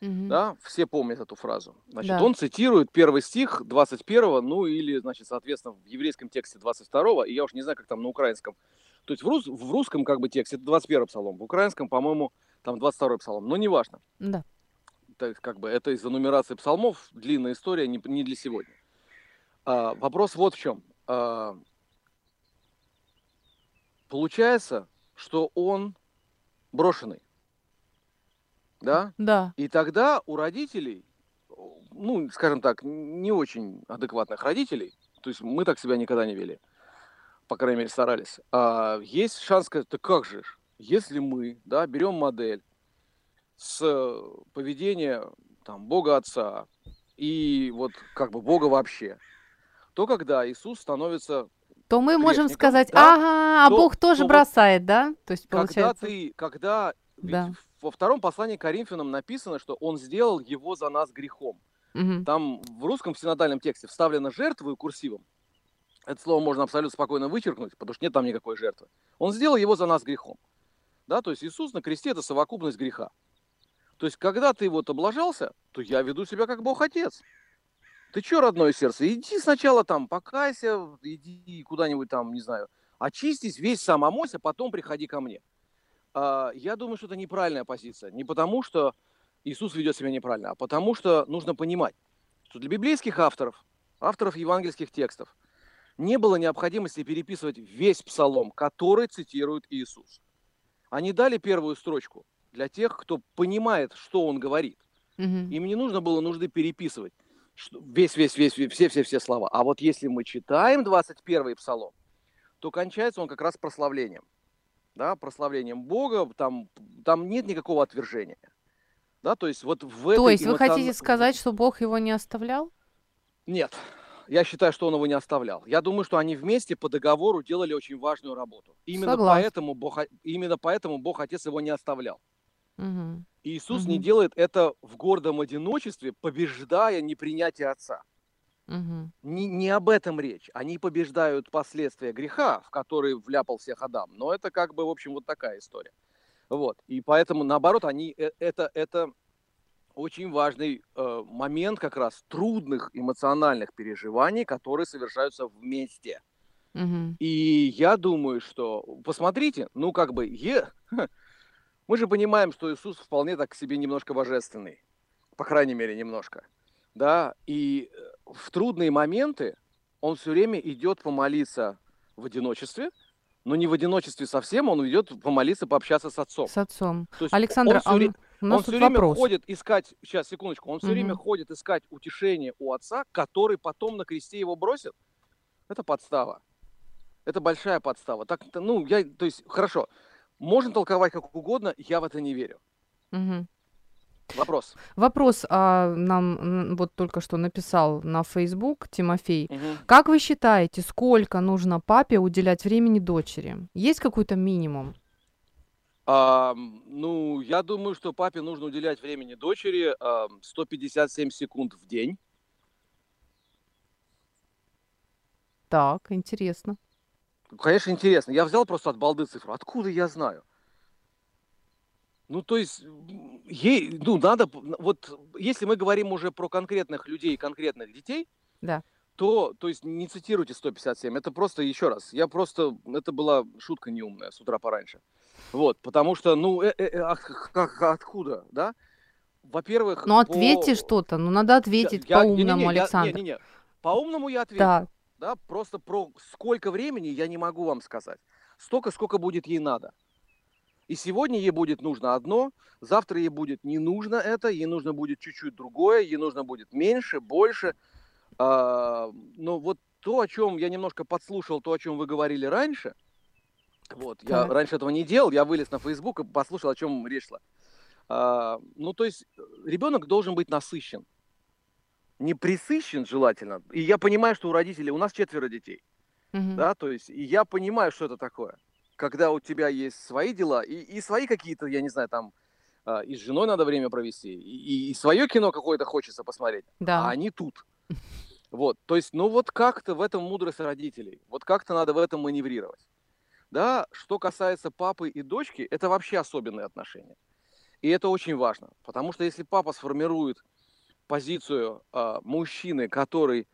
Угу. Да, все помнят эту фразу. Значит, да. он цитирует первый стих 21, ну или, значит, соответственно, в еврейском тексте 22, и я уж не знаю, как там на украинском. То есть в, рус, в русском как бы тексте это 21 псалом, в украинском, по-моему, там 22 псалом, но неважно. Да. То есть как бы это из-за нумерации псалмов, длинная история, не, не для сегодня. А, вопрос вот в чем. А, получается, что он брошенный. Да? Да. И тогда у родителей, ну, скажем так, не очень адекватных родителей, то есть мы так себя никогда не вели, по крайней мере, старались, а, есть шанс сказать, да как же, если мы, да, берем модель с поведения там, Бога Отца и вот как бы Бога вообще, то когда Иисус становится То мы можем сказать, да, ага, а то- Бог тоже то вот бросает, да? То есть когда получается... ты, когда Да. во втором послании Коринфянам написано, что Он сделал его за нас грехом. Мгм. Там в русском синодальном тексте вставлено жертву и курсивом. Это слово можно абсолютно спокойно вычеркнуть, потому что нет там никакой жертвы. Он сделал его за нас грехом. Да, то есть Иисус на кресте это совокупность греха. То есть, когда ты вот облажался, то я веду себя как Бог Отец. Ты что, родное сердце, иди сначала там покайся, иди куда-нибудь там, не знаю, очистись, весь сам омойся, потом приходи ко мне. А, я думаю, что это неправильная позиция. Не потому, что Иисус ведет себя неправильно, а потому что нужно понимать, что для библейских авторов, авторов евангельских текстов, не было необходимости переписывать весь псалом, который цитирует Иисус. Они дали первую строчку для тех, кто понимает, что он говорит. Мгм. Им не нужно было нужды переписывать весь, весь, весь, все, все, все слова. А вот если мы читаем 21 псалом, то кончается он как раз прославлением. Да, прославлением Бога, там, там нет никакого отвержения. Да, то есть вот в То есть вы эмоцион- хотите сказать, что Бог его не оставлял? Нет, я считаю, что он его не оставлял. Я думаю, что они вместе по договору делали очень важную работу. Именно Согласна. поэтому Бог, именно поэтому Бог Отец его не оставлял. Мгм. И Иисус не Мгм. делает это в гордом одиночестве, побеждая непринятие Отца. Мгм. Не, не об этом речь. Они побеждают последствия греха, в который вляпал всех Адам. Но это как бы, в общем, вот такая история. Вот. И поэтому, наоборот, они, э, это, это очень важный э, момент как раз трудных эмоциональных переживаний, которые совершаются вместе. Мгм. И я думаю, что, посмотрите, ну как бы, е- мы же понимаем, что Иисус вполне так себе немножко божественный, по крайней мере, немножко, да, и э, в трудные моменты он все время идет помолиться в одиночестве, но не в одиночестве совсем, он идет помолиться, пообщаться с отцом. С отцом. Александр, он а у нас он все время вопрос. ходит искать, сейчас, секундочку, он все время Мгм. ходит искать утешение у отца, который потом на кресте его бросит. Это подстава. Это большая подстава. Так, ну, я, то есть, хорошо, можно толковать как угодно, я в это не верю. Мгм. Вопрос. Вопрос а, нам вот только что написал на Facebook Тимофей. Мгм. Как вы считаете, сколько нужно папе уделять времени дочери? Есть какой-то минимум? А, ну, я думаю, что папе нужно уделять времени дочери а, 157 секунд в день. Так, интересно. Конечно, интересно. Я взял просто от балды цифру. Откуда я знаю? Ну, то есть, ей, ну, надо, вот, если мы говорим уже про конкретных людей, конкретных детей, Да. то, то есть, не цитируйте 157, это просто, еще раз, я просто, это была шутка неумная с утра пораньше. Вот, потому что, ну, э, э, х- как, откуда, да? Во-первых, Ну, ответьте по- что-то. Ну, надо ответить я- по-умному, Александр. Не-не-не, по-умному я ответил Так. да, просто про сколько времени я не могу вам сказать. Столько, сколько будет ей надо. И сегодня ей будет нужно одно, завтра ей будет не нужно это, ей нужно будет чуть-чуть другое, ей нужно будет меньше, больше. А, но вот то, о чем я немножко подслушал, то, о чем вы говорили раньше, вот, я Так. раньше этого не делал, я вылез на Facebook и послушал, о чем речь шла. А, ну, то есть ребенок должен быть насыщен. Не присыщен желательно. И я понимаю, что у родителей, у нас четверо детей, Мгм. да, то есть, и я понимаю, что это такое. Когда у тебя есть свои дела и, и свои какие-то, я не знаю, там, а, и с женой надо время провести, и, и свое кино какое-то хочется посмотреть, Да. а они тут. Вот, то есть, ну вот как-то в этом мудрость родителей, вот как-то надо в этом маневрировать. Да, что касается папы и дочки, это вообще особенные отношения. И это очень важно, потому что если папа сформирует позицию а, мужчины, который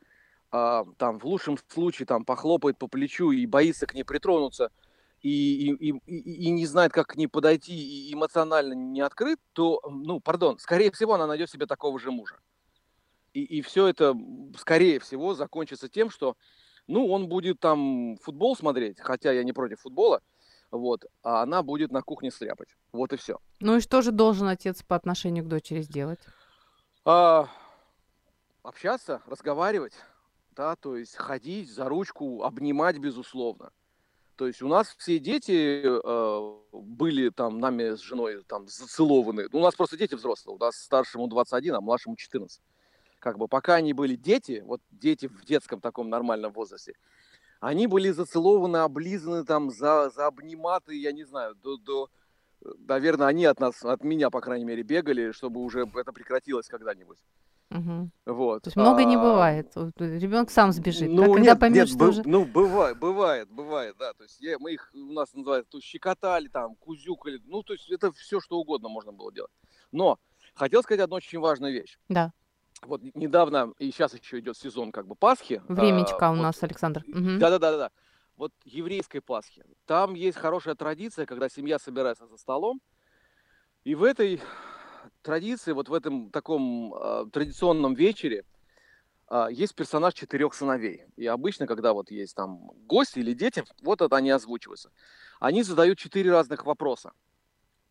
а, там в лучшем случае там похлопает по плечу и боится к ней притронуться и, и, и, и- не знает, как к ней подойти и эмоционально не открыт, то, ну, пардон, скорее всего, она найдет себе такого же мужа. И, и все это, скорее всего, закончится тем, что, ну, он будет там футбол смотреть, хотя я не против футбола, вот, а она будет на кухне стряпать. Вот и все. Ну и что же должен отец по отношению к дочери сделать? А, общаться, разговаривать, да, то есть ходить за ручку, обнимать, безусловно. То есть у нас все дети э, были там нами с женой там зацелованы. У нас просто дети взрослые. У нас старшему 21, а младшему 14. Как бы пока они были дети, вот дети в детском таком нормальном возрасте, они были зацелованы, облизаны там, за, за обниматы, я не знаю, до, до, наверное, они от нас, от меня, по крайней мере, бегали, чтобы уже это прекратилось когда-нибудь. Мгм. Вот. То есть много не А, бывает. Ребенок сам сбежит. да, Ну, когда нет, поймет, нет, что бы- уже... ну, бывает, бывает, бывает, да. То есть я, мы их, у нас называют, то щекотали, там, кузюкали. Ну, то есть это все, что угодно можно было делать. Но хотел сказать одну очень важную вещь. Да. Вот недавно, и сейчас еще идет сезон как бы Пасхи. Времечко а, у вот, нас, Александр. Да-да-да-да. Вот еврейской Пасхи. Там есть хорошая традиция, когда семья собирается за столом. И в этой традиции, вот в этом таком э, традиционном вечере, а, есть персонаж четырех сыновей. И обычно, когда вот есть там гости или дети, вот это они озвучиваются. Они задают четыре разных вопроса.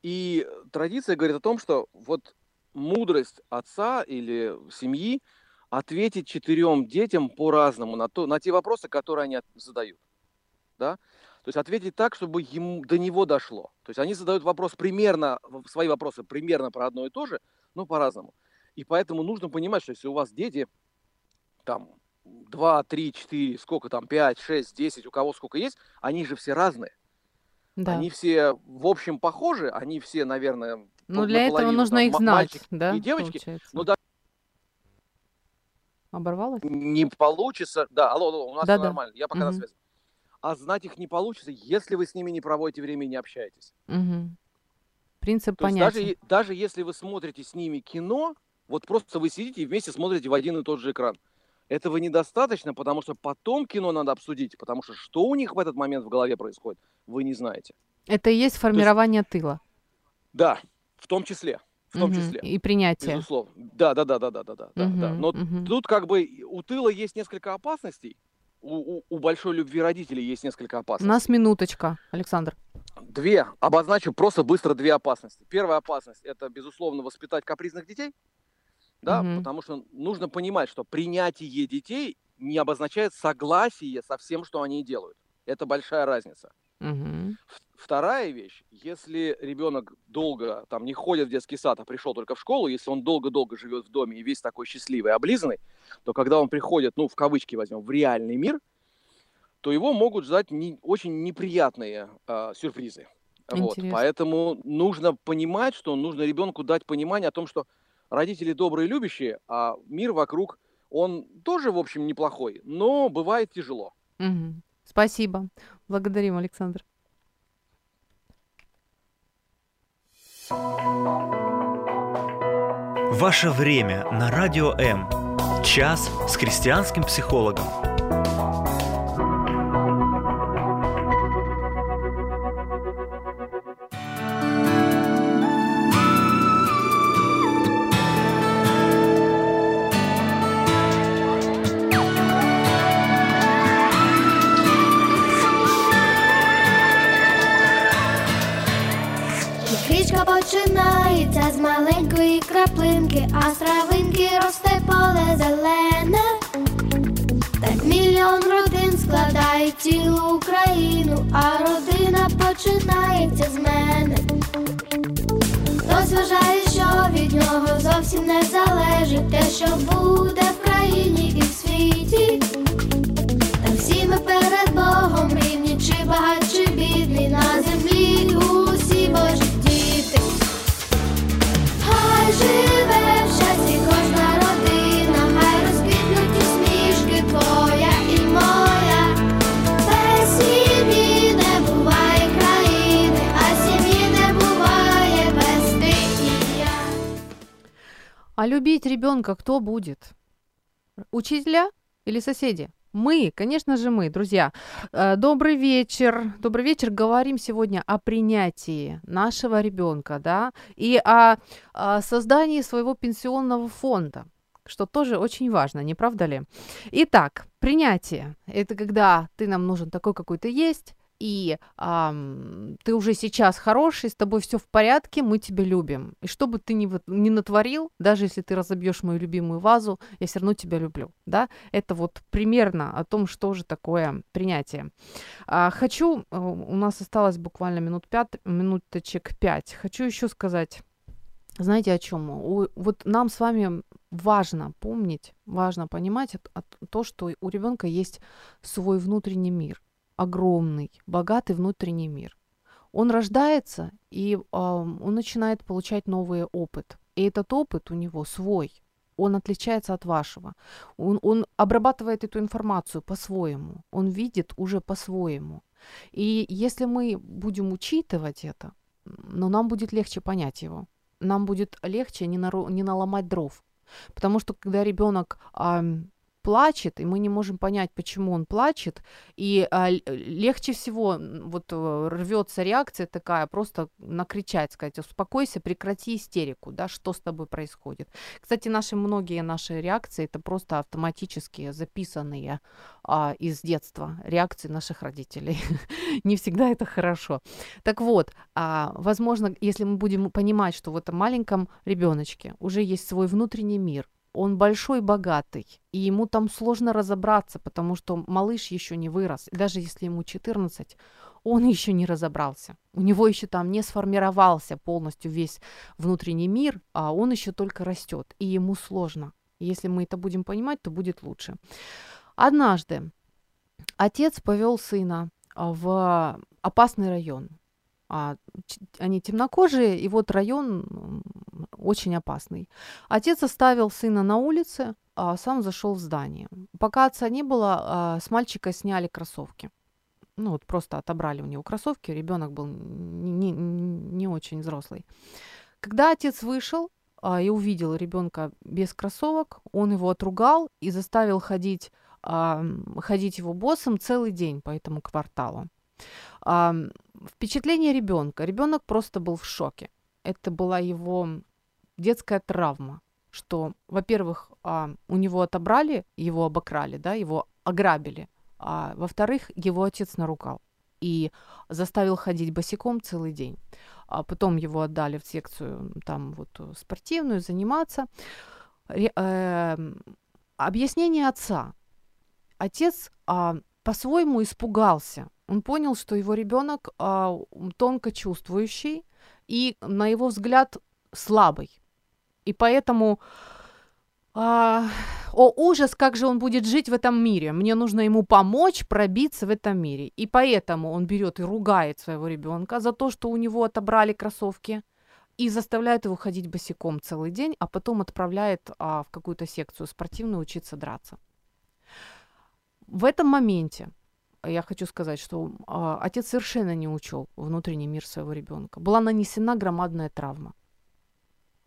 И традиция говорит о том, что вот мудрость отца или семьи ответить четырем детям по-разному на, то, на те вопросы, которые они задают. Да? То есть ответить так, чтобы ему, до него дошло. То есть они задают вопрос примерно, свои вопросы примерно про одно и то же, но по-разному. И поэтому нужно понимать, что если у вас дети там 2, 3, 4, сколько там, 5, 6, 10, у кого сколько есть, они же все разные. Да. Они все в общем похожи, они все, наверное, Ну, для этого нужно их знать, мальчики да, и девочки. получается? Ну да, Оборвалось? не получится. Да, алло, алло, у нас Да, всё да. нормально, я пока на Мгм. связи. А знать их не получится, если вы с ними не проводите время и не общаетесь. Мгм. Принцип То есть даже, понятен. е- даже если вы смотрите с ними кино, вот просто вы сидите и вместе смотрите в один и тот же экран. Этого недостаточно, потому что потом кино надо обсудить, потому что что у них в этот момент в голове происходит, вы не знаете. Это и есть формирование тыла. Да, в том числе. В том угу. числе. И принятие. Безусловно. Да, да, да, да, да, да, да, угу, да. Но угу. тут как бы у тыла есть несколько опасностей. У, у, у большой любви родителей есть несколько опасностей. У нас минуточка, Александр. Две. Обозначу просто быстро две опасности. Первая опасность – это, безусловно, воспитать капризных детей. Да, угу. потому что нужно понимать, что принятие детей не обозначает согласие со всем, что они делают. Это большая разница. Ф- Вторая вещь, если ребенок долго там не ходит в детский сад, а пришел только в школу, если он долго-долго живет в доме и весь такой счастливый, облизанный, то когда он приходит, ну, в кавычки возьмем, в реальный мир, то его могут ждать не, очень неприятные а, сюрпризы. Вот. Поэтому нужно понимать, что нужно ребенку дать понимание о том, что родители добрые, любящие, а мир вокруг, он тоже, в общем, неплохой, но бывает тяжело. Мгм. Спасибо. Благодарим, Александр. Ваше время на Радио М. Час с христианским психологом. починається з мене. Хтось вважає, що від нього зовсім не залежить те, що буде в країні А любить ребенка кто будет? Учителя или соседи? Мы, конечно же, мы, друзья. Э, Добрый вечер. Добрый вечер. Говорим сегодня о принятии нашего ребенка, да, и о, о создании своего пенсионного фонда, что тоже очень важно, не правда ли? Итак, принятие – это когда ты нам нужен такой, какой ты есть, и ам, ты уже сейчас хороший, с тобой все в порядке, мы тебя любим. И что бы ты ни, ни натворил, даже если ты разобьешь мою любимую вазу, я все равно тебя люблю. Да? Это вот примерно о том, что же такое принятие. А, хочу, э, у нас осталось буквально минут пять, минуточек пять. Хочу еще сказать, знаете о чем? вот нам с вами важно помнить, важно понимать то, что у ребенка есть свой внутренний мир огромный, богатый внутренний мир. Он рождается, и э, он начинает получать новый опыт. И этот опыт у него свой. Он отличается от вашего. Он, он обрабатывает эту информацию по-своему. Он видит уже по-своему. И если мы будем учитывать это, но нам будет легче понять его. Нам будет легче не, наро- не наломать дров. Потому что когда ребенок плачет, и мы не можем понять, почему он плачет, и а, легче всего вот э, рвется реакция такая, просто накричать, сказать, успокойся, прекрати истерику, да, что с тобой происходит. Кстати, наши многие наши реакции это просто автоматические записанные а, из детства реакции наших родителей. не всегда это хорошо. Так вот, а, возможно, если мы будем понимать, что в этом маленьком ребеночке уже есть свой внутренний мир, он большой, богатый, и ему там сложно разобраться, потому что малыш еще не вырос. даже если ему 14, он еще не разобрался. У него еще там не сформировался полностью весь внутренний мир, а он еще только растет, и ему сложно. Если мы это будем понимать, то будет лучше. Однажды отец повел сына в опасный район. А, они темнокожие, и вот район очень опасный. Отец оставил сына на улице, а сам зашел в здание. Пока отца не было, а, с мальчика сняли кроссовки. Ну вот просто отобрали у него кроссовки, ребенок был не, не, не очень взрослый. Когда отец вышел а, и увидел ребенка без кроссовок, он его отругал и заставил ходить, а, ходить его боссом целый день по этому кварталу. А, впечатление ребенка. Ребенок просто был в шоке. Это была его детская травма, что, во-первых, а, у него отобрали, его обокрали, да, его ограбили, а во-вторых, его отец наругал и заставил ходить босиком целый день. А потом его отдали в секцию там вот спортивную заниматься. Ре, э, объяснение отца. Отец а, по-своему испугался. Он понял, что его ребенок а, тонко чувствующий и, на его взгляд, слабый. И поэтому... А, о, ужас, как же он будет жить в этом мире. Мне нужно ему помочь пробиться в этом мире. И поэтому он берет и ругает своего ребенка за то, что у него отобрали кроссовки, и заставляет его ходить босиком целый день, а потом отправляет а, в какую-то секцию спортивную учиться драться. В этом моменте я хочу сказать, что а, отец совершенно не учел внутренний мир своего ребенка. Была нанесена громадная травма.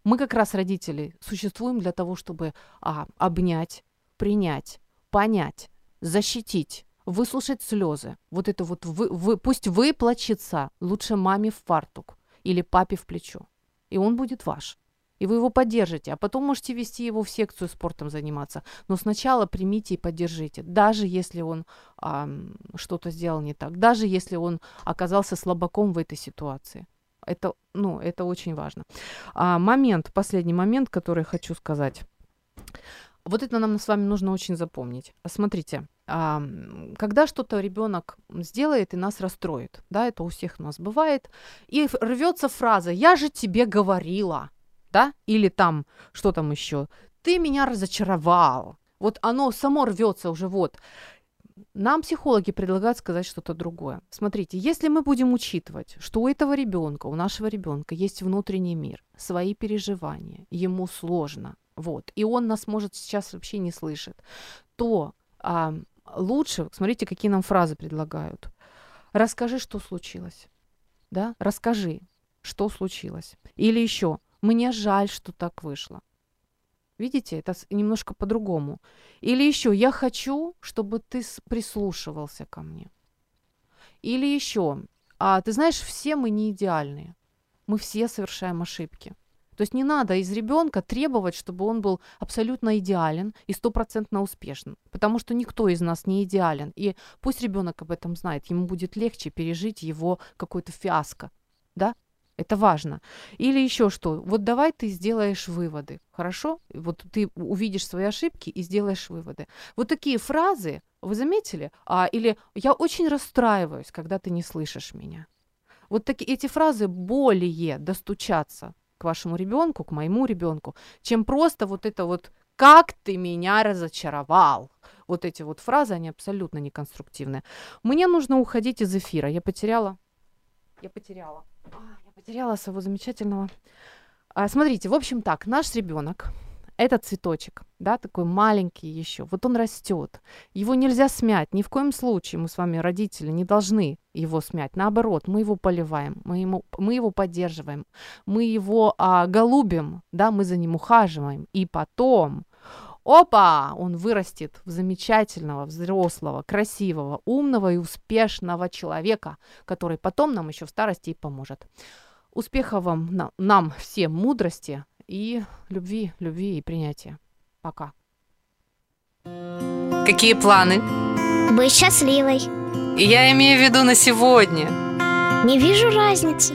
Мы как раз, родители, существуем для того, чтобы а, обнять, принять, понять, защитить, выслушать слезы. Вот это вот вы, вы, пусть выплачется лучше маме в фартук или папе в плечо. И он будет ваш. И вы его поддержите, а потом можете вести его в секцию спортом заниматься. Но сначала примите и поддержите, даже если он а, что-то сделал не так, даже если он оказался слабаком в этой ситуации. Это, ну, это очень важно. А, момент, последний момент, который хочу сказать. Вот это нам с вами нужно очень запомнить. Смотрите, а, когда что-то ребенок сделает и нас расстроит, да, это у всех у нас бывает, и рвется фраза «я же тебе говорила», да, или там, что там еще, «ты меня разочаровал», вот оно само рвется уже вот. Нам психологи предлагают сказать что-то другое. Смотрите, если мы будем учитывать, что у этого ребенка, у нашего ребенка есть внутренний мир, свои переживания, ему сложно, вот, и он нас, может, сейчас вообще не слышит, то а, лучше, смотрите, какие нам фразы предлагают. Расскажи, что случилось. Да, расскажи, что случилось. Или еще, мне жаль, что так вышло. Видите, это немножко по-другому. Или еще, я хочу, чтобы ты прислушивался ко мне. Или еще, а ты знаешь, все мы не идеальные. Мы все совершаем ошибки. То есть не надо из ребенка требовать, чтобы он был абсолютно идеален и стопроцентно успешен, потому что никто из нас не идеален. И пусть ребенок об этом знает, ему будет легче пережить его какой-то фиаско, да? Это важно. Или еще что? Вот давай ты сделаешь выводы, хорошо? Вот ты увидишь свои ошибки и сделаешь выводы. Вот такие фразы, вы заметили? А, или я очень расстраиваюсь, когда ты не слышишь меня. Вот такие эти фразы более достучаться к вашему ребенку, к моему ребенку, чем просто вот это вот «как ты меня разочаровал». Вот эти вот фразы, они абсолютно неконструктивные. Мне нужно уходить из эфира. Я потеряла... Я потеряла. А, я потеряла своего замечательного... А, смотрите, в общем так, наш ребенок, этот цветочек, да, такой маленький еще, вот он растет, его нельзя смять, ни в коем случае мы с вами, родители, не должны его смять, наоборот, мы его поливаем, мы, ему, мы его поддерживаем, мы его а, голубим, да, мы за ним ухаживаем, и потом, опа, он вырастет в замечательного, взрослого, красивого, умного и успешного человека, который потом нам еще в старости и поможет. Успехов вам, нам всем мудрости, и любви, любви и принятия. Пока. Какие планы? Быть счастливой. Я имею в виду на сегодня. Не вижу разницы.